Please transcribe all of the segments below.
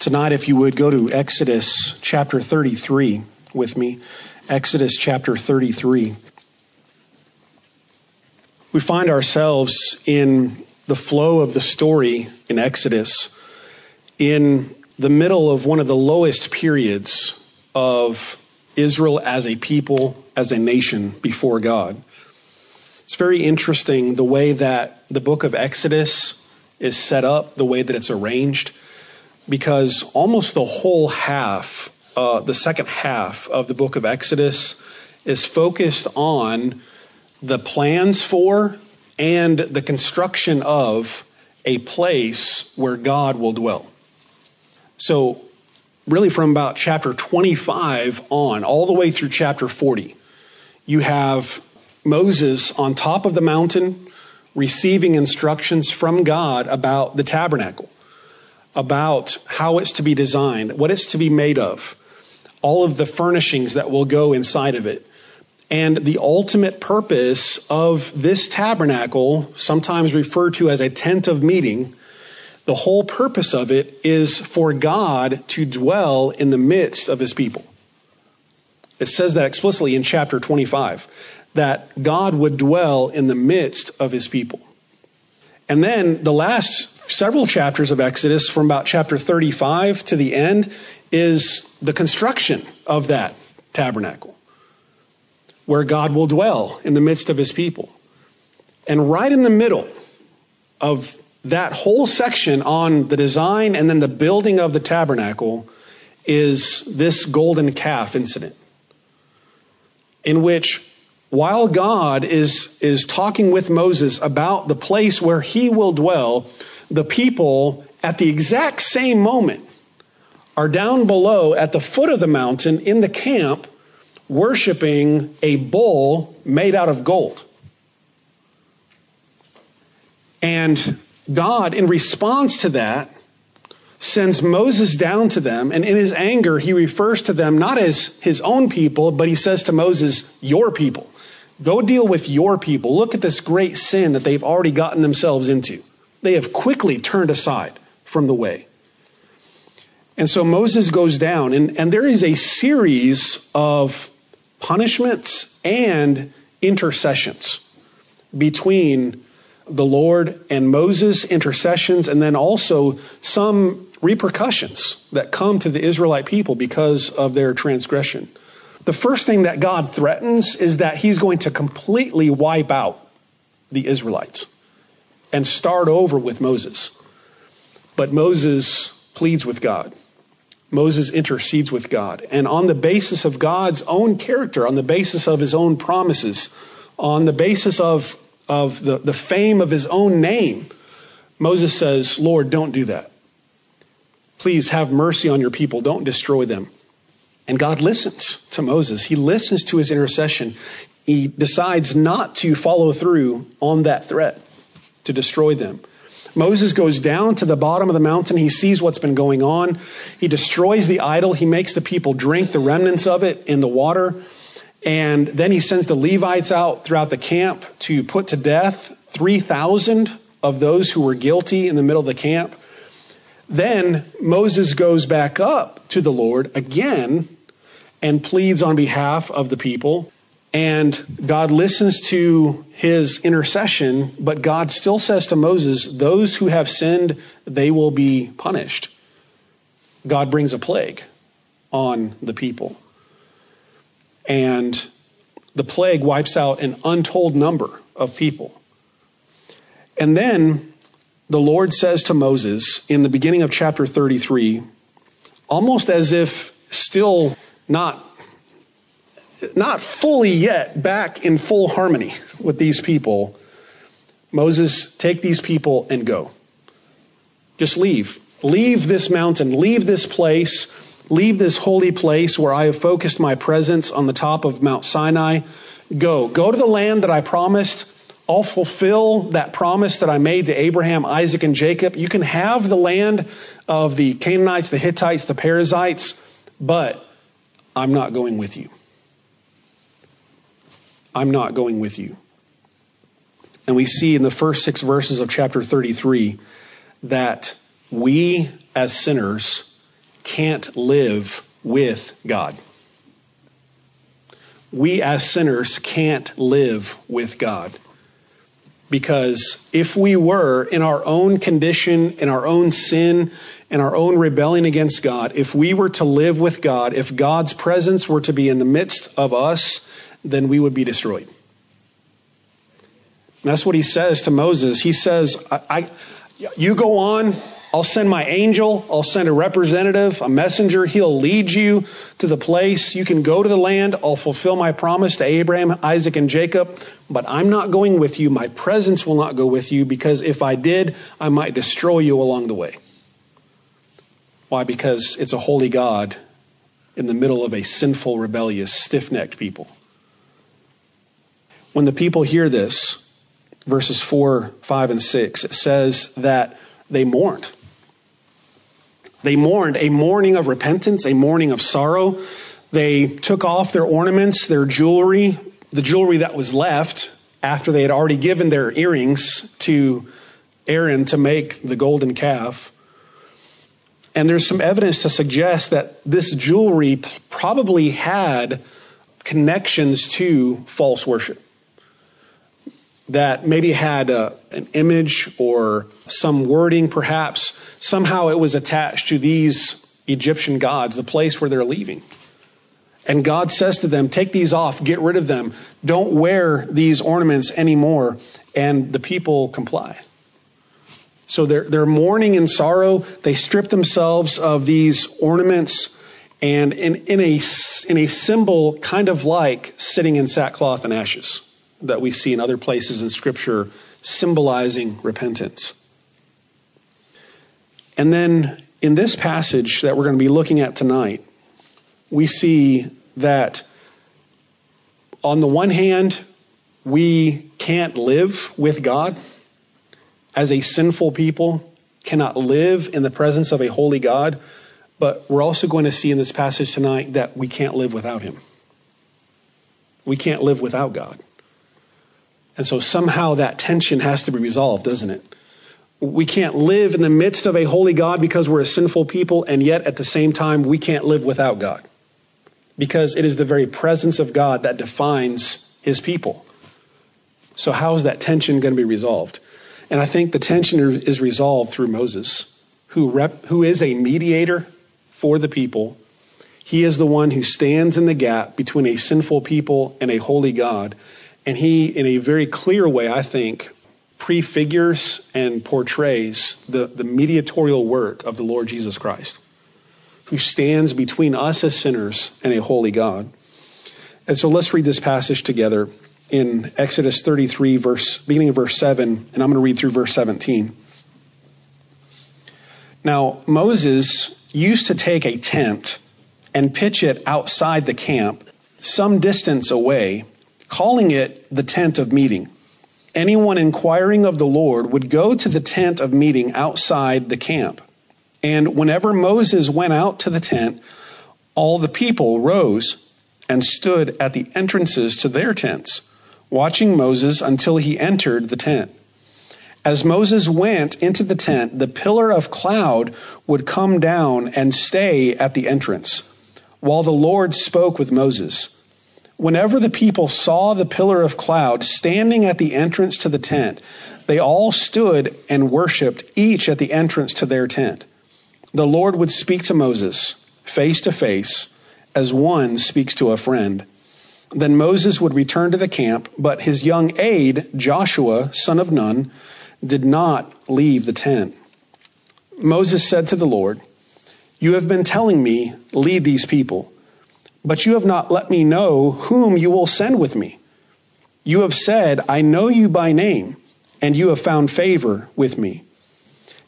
Tonight, if you would go to Exodus chapter 33 with me. Exodus chapter 33. We find ourselves in the flow of the story in Exodus in the middle of one of the lowest periods of Israel as a people, as a nation before God. It's very interesting the way that the book of Exodus is set up, the way that it's arranged because almost the whole half, uh, the second half of the book of Exodus, is focused on the plans for and the construction of a place where God will dwell. So, really, from about chapter 25 on, all the way through chapter 40, you have Moses on top of the mountain receiving instructions from God about the tabernacle about how it's to be designed, what it's to be made of, all of the furnishings that will go inside of it. And the ultimate purpose of this tabernacle, sometimes referred to as a tent of meeting, the whole purpose of it is for God to dwell in the midst of his people. It says that explicitly in chapter 25, that God would dwell in the midst of his people. And then the last several chapters of Exodus, from about chapter 35 to the end, is the construction of that tabernacle, where God will dwell in the midst of his people. And right in the middle of that whole section on the design and then the building of the tabernacle is this golden calf incident, in which while God is, is talking with Moses about the place where he will dwell, the people at the exact same moment are down below at the foot of the mountain in the camp worshiping a bull made out of gold. And God, in response to that, sends Moses down to them, and in his anger, he refers to them not as his own people, but he says to Moses, Your people. Go deal with your people. Look at this great sin that they've already gotten themselves into. They have quickly turned aside from the way. And so Moses goes down, and, and there is a series of punishments and intercessions between the Lord and Moses, intercessions, and then also some repercussions that come to the Israelite people because of their transgression. The first thing that God threatens is that he's going to completely wipe out the Israelites and start over with Moses. But Moses pleads with God. Moses intercedes with God. And on the basis of God's own character, on the basis of his own promises, on the basis of, of the, the fame of his own name, Moses says, Lord, don't do that. Please have mercy on your people. Don't destroy them. And God listens to Moses. He listens to his intercession. He decides not to follow through on that threat to destroy them. Moses goes down to the bottom of the mountain. He sees what's been going on. He destroys the idol. He makes the people drink the remnants of it in the water. And then he sends the Levites out throughout the camp to put to death 3,000 of those who were guilty in the middle of the camp. Then Moses goes back up to the Lord again and pleads on behalf of the people. And God listens to his intercession, but God still says to Moses, Those who have sinned, they will be punished. God brings a plague on the people. And the plague wipes out an untold number of people. And then the Lord says to Moses in the beginning of chapter 33, almost as if still not not fully yet back in full harmony with these people, Moses, take these people and go. Just leave. Leave this mountain. Leave this place. Leave this holy place where I have focused my presence on the top of Mount Sinai. Go. Go to the land that I promised. I'll fulfill that promise that I made to Abraham, Isaac, and Jacob. You can have the land of the Canaanites, the Hittites, the Perizzites, but I'm not going with you. I'm not going with you. And we see in the first six verses of chapter 33 that we as sinners can't live with God. We as sinners can't live with God. Because if we were in our own condition, in our own sin, in our own rebellion against God, if we were to live with God, if God's presence were to be in the midst of us, then we would be destroyed. And that's what he says to Moses. He says, I, I, You go on, I'll send my angel, I'll send a representative, a messenger. He'll lead you to the place. You can go to the land. I'll fulfill my promise to Abraham, Isaac, and Jacob, but I'm not going with you. My presence will not go with you because if I did, I might destroy you along the way. Why? Because it's a holy God in the middle of a sinful, rebellious, stiff necked people. When the people hear this, verses 4, 5, and 6, it says that they mourned. They mourned a mourning of repentance, a mourning of sorrow. They took off their ornaments, their jewelry, the jewelry that was left after they had already given their earrings to Aaron to make the golden calf. And there's some evidence to suggest that this jewelry probably had connections to false worship that maybe had a, an image or some wording, perhaps. Somehow it was attached to these Egyptian gods, the place where they're leaving. And God says to them, Take these off, get rid of them, don't wear these ornaments anymore. And the people comply. So they're, they're mourning in sorrow. They strip themselves of these ornaments and in, in, a, in a symbol kind of like sitting in sackcloth and ashes that we see in other places in Scripture symbolizing repentance. And then in this passage that we're going to be looking at tonight, we see that on the one hand, we can't live with God as a sinful people, cannot live in the presence of a holy God, but we're also going to see in this passage tonight that we can't live without Him. We can't live without God. And so somehow that tension has to be resolved, doesn't it? We can't live in the midst of a holy God because we're a sinful people, and yet at the same time, we can't live without God. Because it is the very presence of God that defines his people. So, how is that tension going to be resolved? And I think the tension is resolved through Moses, who, rep, who is a mediator for the people. He is the one who stands in the gap between a sinful people and a holy God. And he, in a very clear way, I think, prefigures and portrays the, the mediatorial work of the Lord Jesus Christ, who stands between us as sinners and a holy God. And so let's read this passage together in Exodus 33, verse, beginning of verse 7, and I'm going to read through verse 17. Now, Moses used to take a tent and pitch it outside the camp, some distance away calling it the tent of meeting. Anyone inquiring of the Lord would go to the tent of meeting outside the camp. And whenever Moses went out to the tent, all the people rose and stood at the entrances to their tents, watching Moses until he entered the tent. As Moses went into the tent, the pillar of cloud would come down and stay at the entrance, while the Lord spoke with Moses. Whenever the people saw the pillar of cloud standing at the entrance to the tent, they all stood and worshiped, each at the entrance to their tent. The Lord would speak to Moses face to face as one speaks to a friend. Then Moses would return to the camp, but his young aide, Joshua, son of Nun, did not leave the tent. Moses said to the Lord, You have been telling me, lead these people. But you have not let me know whom you will send with me. You have said, I know you by name, and you have found favor with me.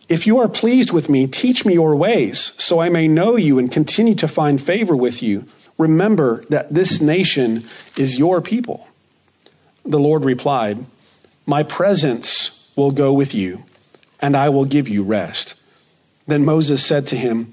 If you are pleased with me, teach me your ways, so I may know you and continue to find favor with you. Remember that this nation is your people. The Lord replied, My presence will go with you, and I will give you rest. Then Moses said to him,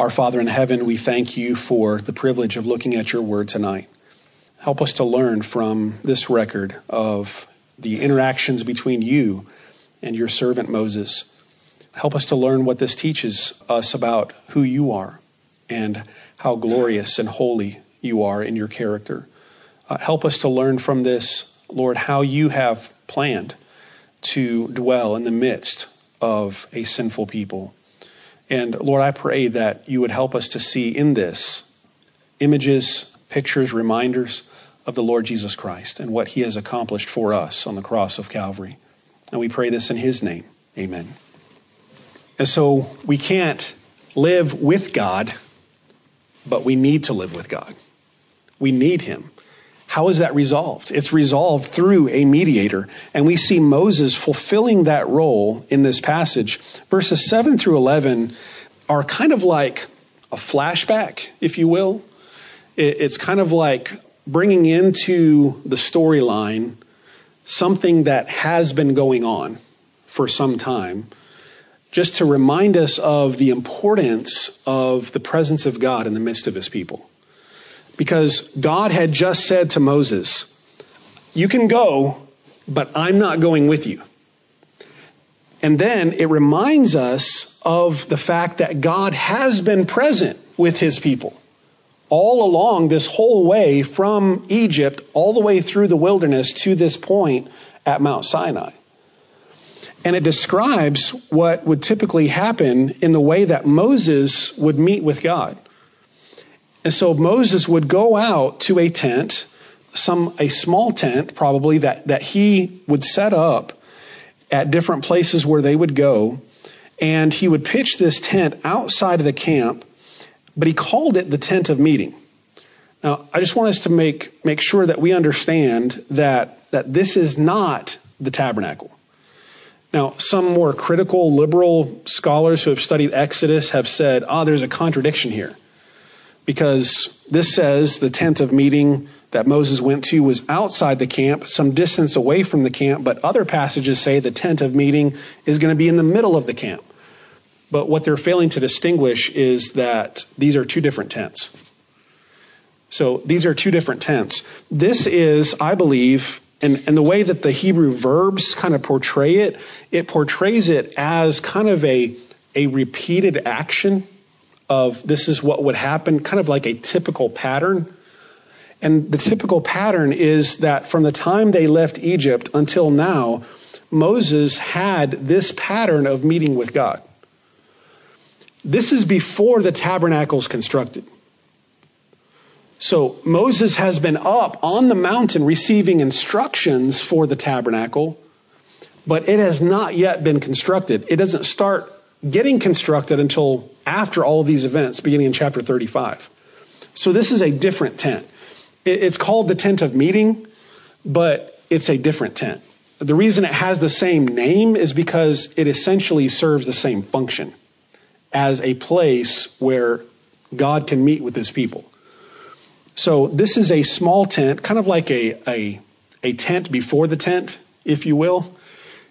Our Father in heaven, we thank you for the privilege of looking at your word tonight. Help us to learn from this record of the interactions between you and your servant Moses. Help us to learn what this teaches us about who you are and how glorious and holy you are in your character. Uh, help us to learn from this, Lord, how you have planned to dwell in the midst of a sinful people. And Lord, I pray that you would help us to see in this images, pictures, reminders of the Lord Jesus Christ and what he has accomplished for us on the cross of Calvary. And we pray this in his name. Amen. And so we can't live with God, but we need to live with God. We need him. How is that resolved? It's resolved through a mediator. And we see Moses fulfilling that role in this passage. Verses 7 through 11 are kind of like a flashback, if you will. It's kind of like bringing into the storyline something that has been going on for some time, just to remind us of the importance of the presence of God in the midst of his people because God had just said to Moses, You can go, but I'm not going with you. And then it reminds us of the fact that God has been present with his people all along this whole way from Egypt all the way through the wilderness to this point at Mount Sinai. And it describes what would typically happen in the way that Moses would meet with God. And so Moses would go out to a tent, some a small tent probably that, that he would set up at different places where they would go, and he would pitch this tent outside of the camp, but he called it the tent of meeting. Now, I just want us to make, make sure that we understand that, that this is not the tabernacle. Now, some more critical liberal scholars who have studied Exodus have said, ah, oh, there's a contradiction here because this says the tent of meeting that Moses went to was outside the camp, some distance away from the camp, but other passages say the tent of meeting is going to be in the middle of the camp. But what they're failing to distinguish is that these are two different tents. So these are two different tents. This is, I believe, and, and the way that the Hebrew verbs kind of portray it, it portrays it as kind of a, a repeated action of this is what would happen, kind of like a typical pattern. And the typical pattern is that from the time they left Egypt until now, Moses had this pattern of meeting with God. This is before the tabernacle's constructed. So Moses has been up on the mountain receiving instructions for the tabernacle, but it has not yet been constructed. It doesn't start getting constructed until after all of these events, beginning in chapter 35. So this is a different tent. It's called the tent of meeting, but it's a different tent. The reason it has the same name is because it essentially serves the same function as a place where God can meet with his people. So this is a small tent, kind of like a, a, a tent before the tent, if you will.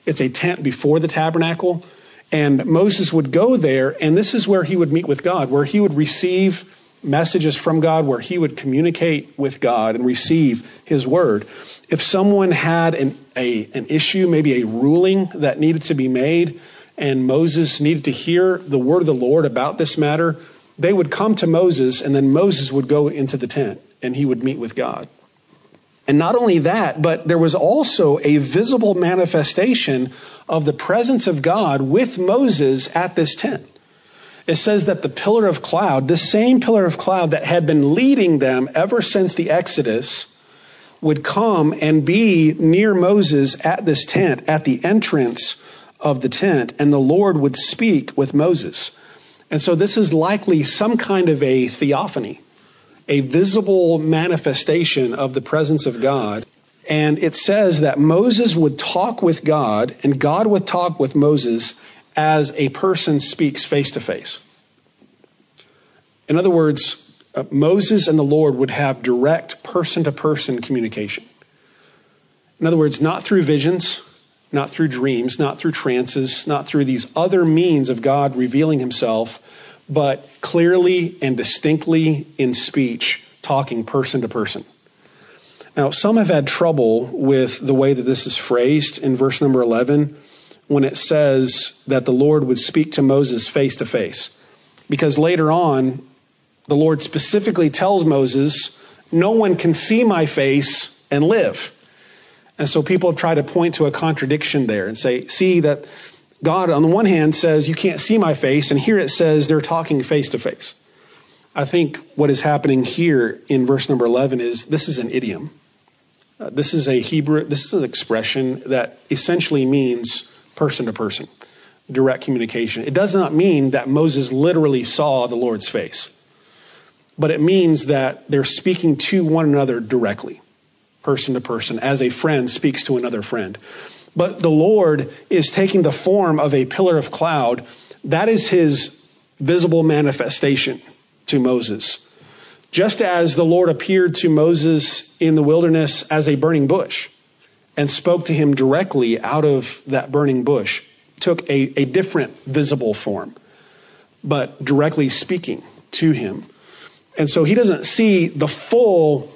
It's a tent before the tabernacle. And Moses would go there, and this is where he would meet with God, where he would receive messages from God, where he would communicate with God and receive his word. If someone had an, a, an issue, maybe a ruling that needed to be made, and Moses needed to hear the word of the Lord about this matter, they would come to Moses, and then Moses would go into the tent and he would meet with God. And not only that, but there was also a visible manifestation of the presence of God with Moses at this tent. It says that the pillar of cloud, the same pillar of cloud that had been leading them ever since the Exodus, would come and be near Moses at this tent, at the entrance of the tent, and the Lord would speak with Moses. And so this is likely some kind of a theophany a visible manifestation of the presence of God. And it says that Moses would talk with God and God would talk with Moses as a person speaks face to face. In other words, uh, Moses and the Lord would have direct person to person communication. In other words, not through visions, not through dreams, not through trances, not through these other means of God revealing himself, but clearly and distinctly in speech, talking person to person. Now, some have had trouble with the way that this is phrased in verse number 11 when it says that the Lord would speak to Moses face to face. Because later on, the Lord specifically tells Moses, No one can see my face and live. And so people have tried to point to a contradiction there and say, see that God, on the one hand, says, You can't see my face, and here it says they're talking face to face. I think what is happening here in verse number 11 is this is an idiom. This is a Hebrew, this is an expression that essentially means person to person, direct communication. It does not mean that Moses literally saw the Lord's face but it means that they're speaking to one another directly, person to person, as a friend speaks to another friend. But the Lord is taking the form of a pillar of cloud. That is his visible manifestation to Moses. Just as the Lord appeared to Moses in the wilderness as a burning bush and spoke to him directly out of that burning bush, took a, a different visible form, but directly speaking to him. And so he doesn't see the full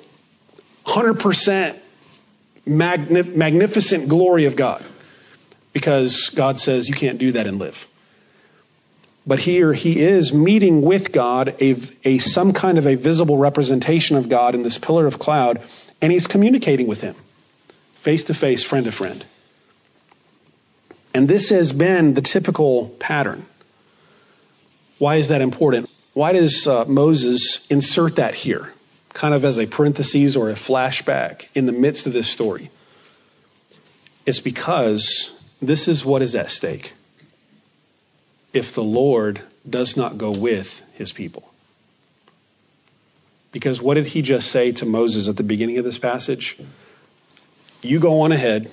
100% magni- magnificent glory of God because God says you can't do that and live. But here he is meeting with God, a, a, some kind of a visible representation of God in this pillar of cloud, and he's communicating with him face to face, friend to friend. And this has been the typical pattern. Why is that important? Why does uh, Moses insert that here, kind of as a parenthesis or a flashback in the midst of this story? It's because this is what is at stake if the Lord does not go with his people. Because what did he just say to Moses at the beginning of this passage? You go on ahead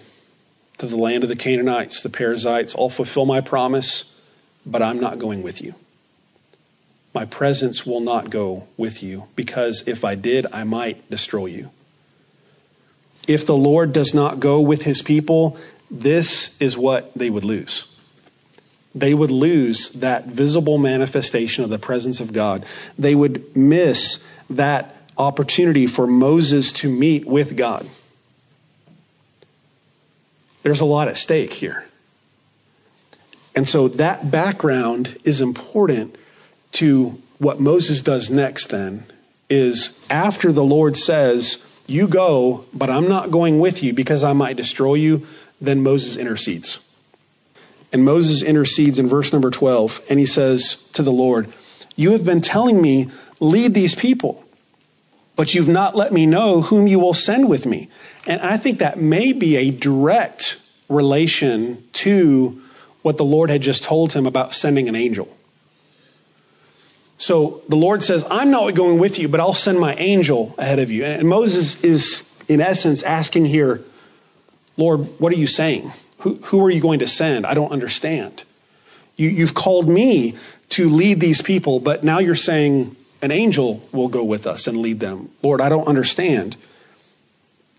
to the land of the Canaanites, the Perizzites. I'll fulfill my promise, but I'm not going with you my presence will not go with you, because if I did, I might destroy you. If the Lord does not go with his people, this is what they would lose. They would lose that visible manifestation of the presence of God. They would miss that opportunity for Moses to meet with God. There's a lot at stake here. And so that background is important to what Moses does next, then, is after the Lord says, You go, but I'm not going with you because I might destroy you, then Moses intercedes. And Moses intercedes in verse number 12, and he says to the Lord, You have been telling me, lead these people, but you've not let me know whom you will send with me. And I think that may be a direct relation to what the Lord had just told him about sending an angel. So the Lord says, I'm not going with you, but I'll send my angel ahead of you. And Moses is, in essence, asking here, Lord, what are you saying? Who, who are you going to send? I don't understand. You, you've called me to lead these people, but now you're saying an angel will go with us and lead them. Lord, I don't understand.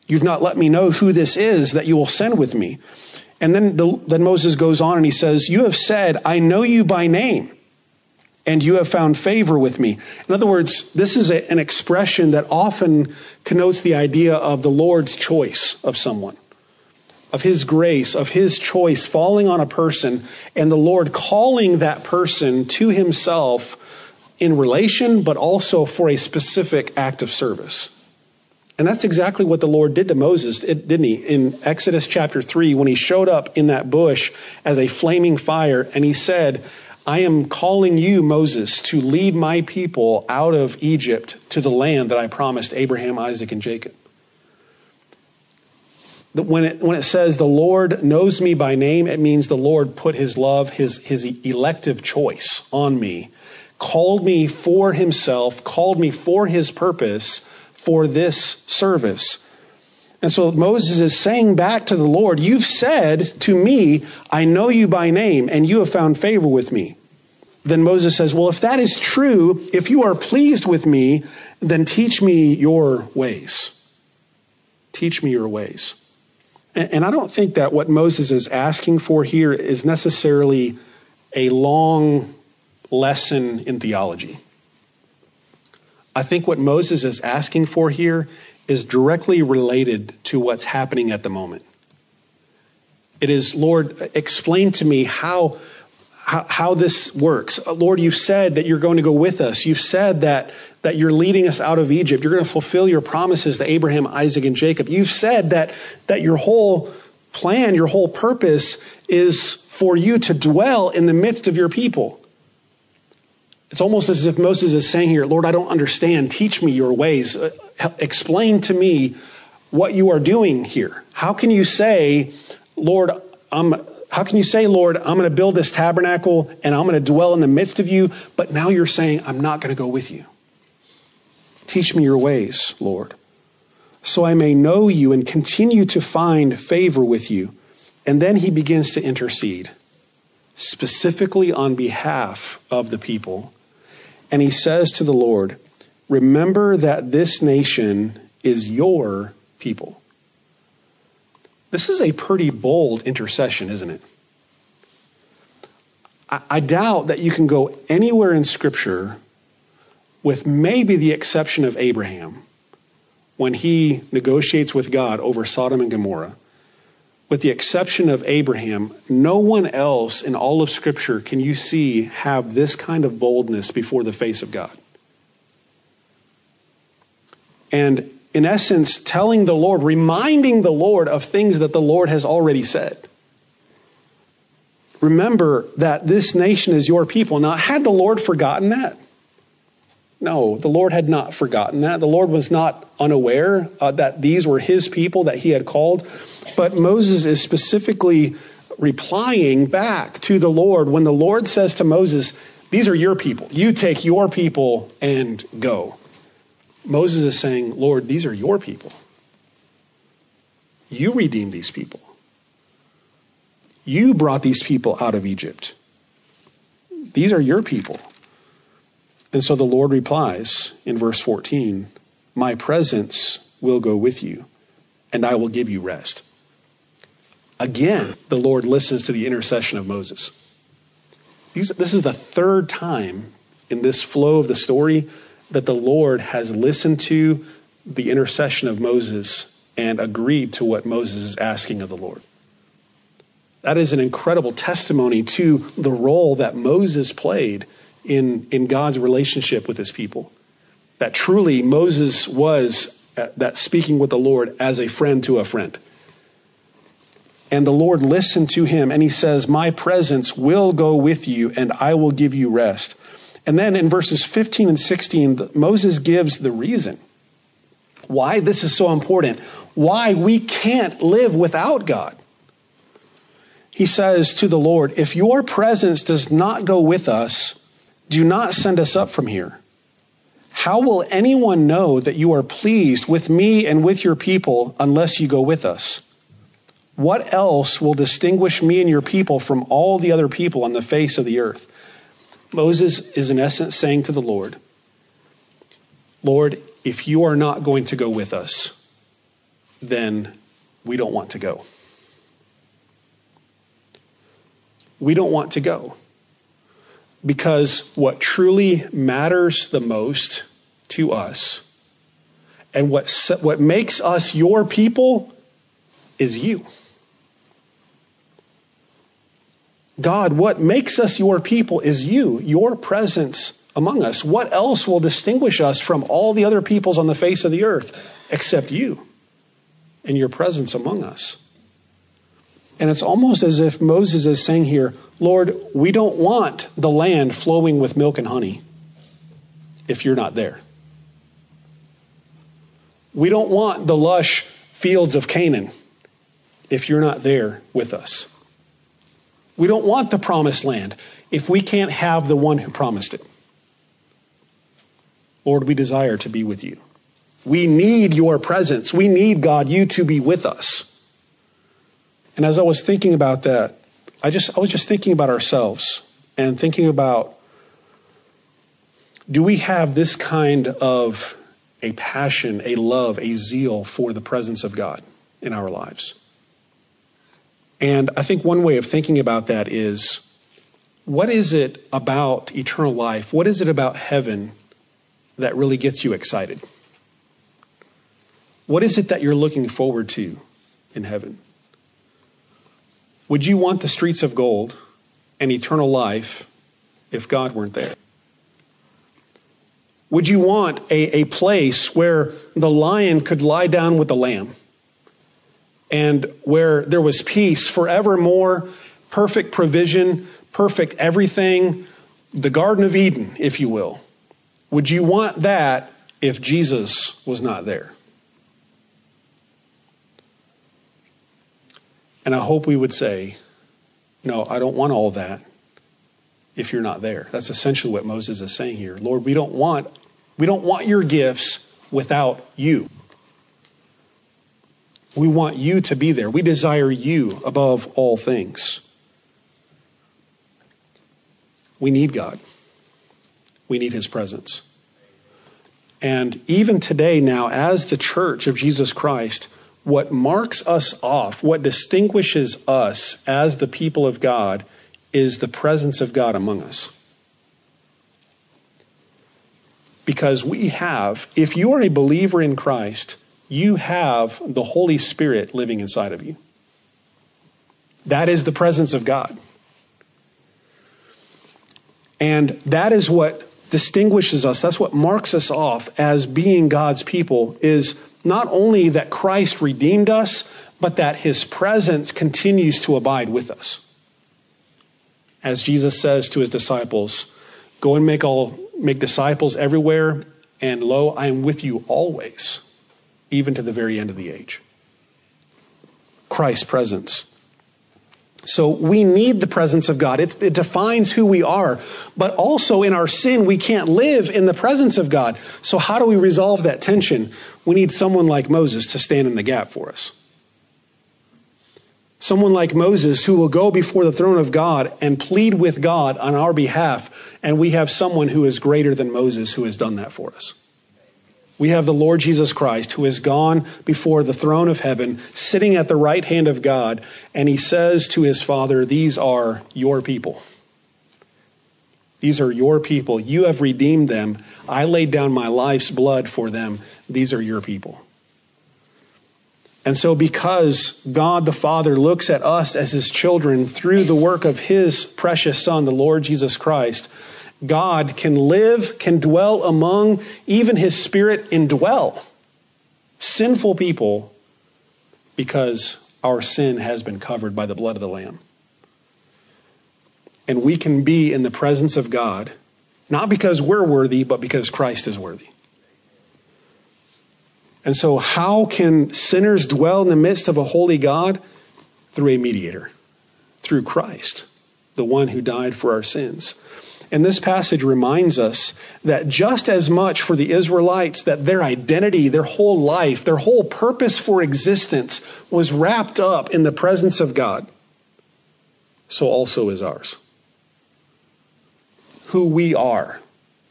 You've not let me know who this is that you will send with me. And then, the, then Moses goes on and he says, You have said, I know you by name and you have found favor with me. In other words, this is a, an expression that often connotes the idea of the Lord's choice of someone, of his grace, of his choice falling on a person, and the Lord calling that person to himself in relation, but also for a specific act of service. And that's exactly what the Lord did to Moses, didn't he? In Exodus chapter 3, when he showed up in that bush as a flaming fire, and he said, I am calling you, Moses, to lead my people out of Egypt to the land that I promised Abraham, Isaac, and Jacob. When it, when it says the Lord knows me by name, it means the Lord put his love, his, his elective choice on me, called me for himself, called me for his purpose, for this service. And so Moses is saying back to the Lord, You've said to me, I know you by name, and you have found favor with me. Then Moses says, Well, if that is true, if you are pleased with me, then teach me your ways. Teach me your ways. And I don't think that what Moses is asking for here is necessarily a long lesson in theology. I think what Moses is asking for here is directly related to what's happening at the moment. It is, Lord, explain to me how, how, how, this works. Lord, you've said that you're going to go with us. You've said that, that you're leading us out of Egypt. You're going to fulfill your promises to Abraham, Isaac, and Jacob. You've said that, that your whole plan, your whole purpose is for you to dwell in the midst of your people. It's almost as if Moses is saying here, Lord, I don't understand. Teach me your ways. Uh, explain to me what you are doing here. How can you say, Lord, I'm, how can you say, Lord, I'm going to build this tabernacle and I'm going to dwell in the midst of you, but now you're saying, I'm not going to go with you? Teach me your ways, Lord, so I may know you and continue to find favor with you. And then he begins to intercede, specifically on behalf of the people. And he says to the Lord, Remember that this nation is your people. This is a pretty bold intercession, isn't it? I, doubt that you can go anywhere in Scripture, with maybe the exception of Abraham, when he negotiates with God over Sodom and Gomorrah, with the exception of Abraham, no one else in all of Scripture can you see have this kind of boldness before the face of God. And in essence, telling the Lord, reminding the Lord of things that the Lord has already said. Remember that this nation is your people. Now, had the Lord forgotten that? No, the Lord had not forgotten that. The Lord was not unaware uh, that these were his people that he had called. But Moses is specifically replying back to the Lord when the Lord says to Moses, These are your people. You take your people and go. Moses is saying, Lord, these are your people. You redeemed these people. You brought these people out of Egypt. These are your people. And so the Lord replies in verse 14 My presence will go with you, and I will give you rest. Again, the Lord listens to the intercession of Moses. this is the third time in this flow of the story that the Lord has listened to the intercession of Moses and agreed to what Moses is asking of the Lord. That is an incredible testimony to the role that Moses played in, in God's relationship with his people. That truly Moses was uh, that speaking with the Lord as a friend to a friend. And the Lord listened to him and he says, My presence will go with you and I will give you rest. And then in verses 15 and 16, Moses gives the reason why this is so important, why we can't live without God. He says to the Lord, If your presence does not go with us, do not send us up from here. How will anyone know that you are pleased with me and with your people unless you go with us? What else will distinguish me and your people from all the other people on the face of the earth? Moses is in essence saying to the Lord, Lord, if you are not going to go with us, then we don't want to go. We don't want to go. Because what truly matters the most to us and what, what makes us your people is you. God, what makes us your people is you, your presence among us. What else will distinguish us from all the other peoples on the face of the earth except you and your presence among us? And it's almost as if Moses is saying here, Lord, we don't want the land flowing with milk and honey if you're not there. We don't want the lush fields of Canaan if you're not there with us. We don't want the promised land if we can't have the one who promised it. Lord, we desire to be with you. We need your presence. We need, God, you to be with us. And as I was thinking about that, I just I was just thinking about ourselves and thinking about do we have this kind of a passion, a love, a zeal for the presence of God in our lives? And I think one way of thinking about that is what is it about eternal life? What is it about heaven that really gets you excited? What is it that you're looking forward to in heaven? Would you want the streets of gold and eternal life if God weren't there? Would you want a, a place where the lion could lie down with the lamb and where there was peace forevermore, perfect provision, perfect everything, the Garden of Eden, if you will? Would you want that if Jesus was not there? And I hope we would say, no, I don't want all that if you're not there. That's essentially what Moses is saying here. Lord, we don't want we don't want your gifts without you. We want you to be there. We desire you above all things. We need God. We need his presence. And even today, now, as the church of Jesus Christ, what marks us off, what distinguishes us as the people of God, is the presence of God among us. Because we have, if you are a believer in Christ, you have the Holy Spirit living inside of you. That is the presence of God. And that is what distinguishes us. That's what marks us off as being God's people is not only that Christ redeemed us, but that his presence continues to abide with us. As Jesus says to his disciples, go and make all make disciples everywhere, and lo, I am with you always, even to the very end of the age. Christ's presence. So we need the presence of God. It, it, defines who we are. But also in our sin, we can't live in the presence of God. So how do we resolve that tension? We need someone like Moses to stand in the gap for us. Someone like Moses who will go before the throne of God and plead with God on our behalf. And we have someone who is greater than Moses who has done that for us. We have the Lord Jesus Christ who has gone before the throne of heaven, sitting at the right hand of God, and he says to his Father, These are your people. These are your people. You have redeemed them. I laid down my life's blood for them. These are your people. And so, because God the Father looks at us as his children through the work of his precious Son, the Lord Jesus Christ, God can live, can dwell among, even his spirit indwell sinful people because our sin has been covered by the blood of the Lamb. And we can be in the presence of God, not because we're worthy, but because Christ is worthy. And so, how can sinners dwell in the midst of a holy God? Through a mediator, through Christ, the one who died for our sins. And this passage reminds us that just as much for the Israelites that their identity, their whole life, their whole purpose for existence was wrapped up in the presence of God, so also is ours. Who we are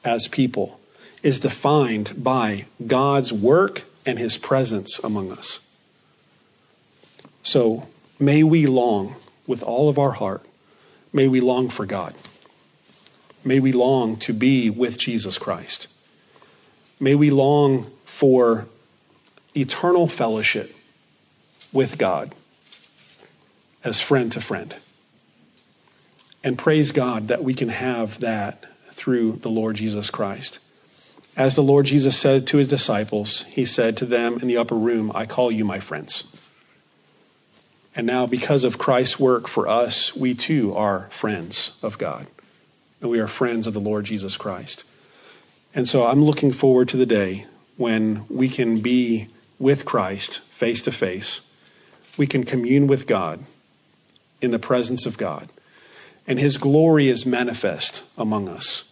as people is defined by God's work and his presence among us. So may we long with all of our heart, may we long for God. May we long to be with Jesus Christ. May we long for eternal fellowship with God as friend to friend. And praise God that we can have that through the Lord Jesus Christ. As the Lord Jesus said to his disciples, he said to them in the upper room, I call you my friends. And now, because of Christ's work for us, we too are friends of God and we are friends of the Lord Jesus Christ. And so I'm looking forward to the day when we can be with Christ face to face. We can commune with God in the presence of God. And his glory is manifest among us.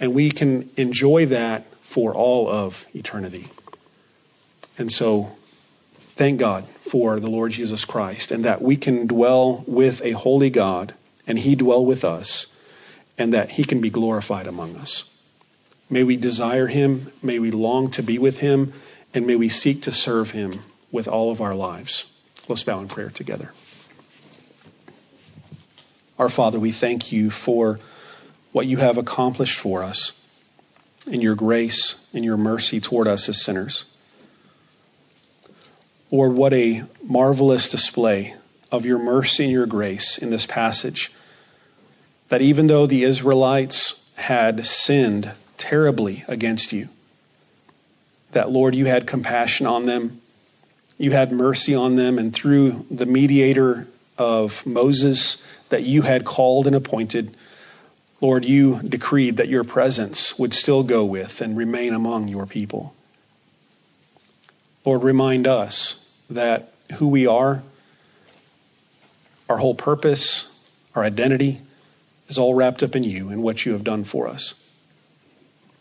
And we can enjoy that for all of eternity. And so, thank God for the Lord Jesus Christ and that we can dwell with a holy God and he dwell with us and that he can be glorified among us. May we desire him, may we long to be with him, and may we seek to serve him with all of our lives. Let's bow in prayer together. Our Father, we thank you for what you have accomplished for us in your grace and your mercy toward us as sinners. Lord, what a marvelous display of your mercy and your grace in this passage. That even though the Israelites had sinned terribly against you, that, Lord, you had compassion on them, you had mercy on them, and through the mediator of Moses that you had called and appointed, Lord, you decreed that your presence would still go with and remain among your people. Lord, remind us that who we are, our whole purpose, our identity, is all wrapped up in you and what you have done for us.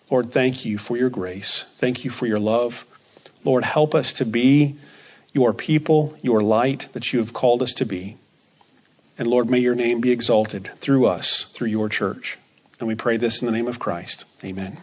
Lord, thank you for your grace. Thank you for your love. Lord, help us to be your people, your light that you have called us to be. And Lord, may your name be exalted through us, through your church. And we pray this in the name of Christ. Amen.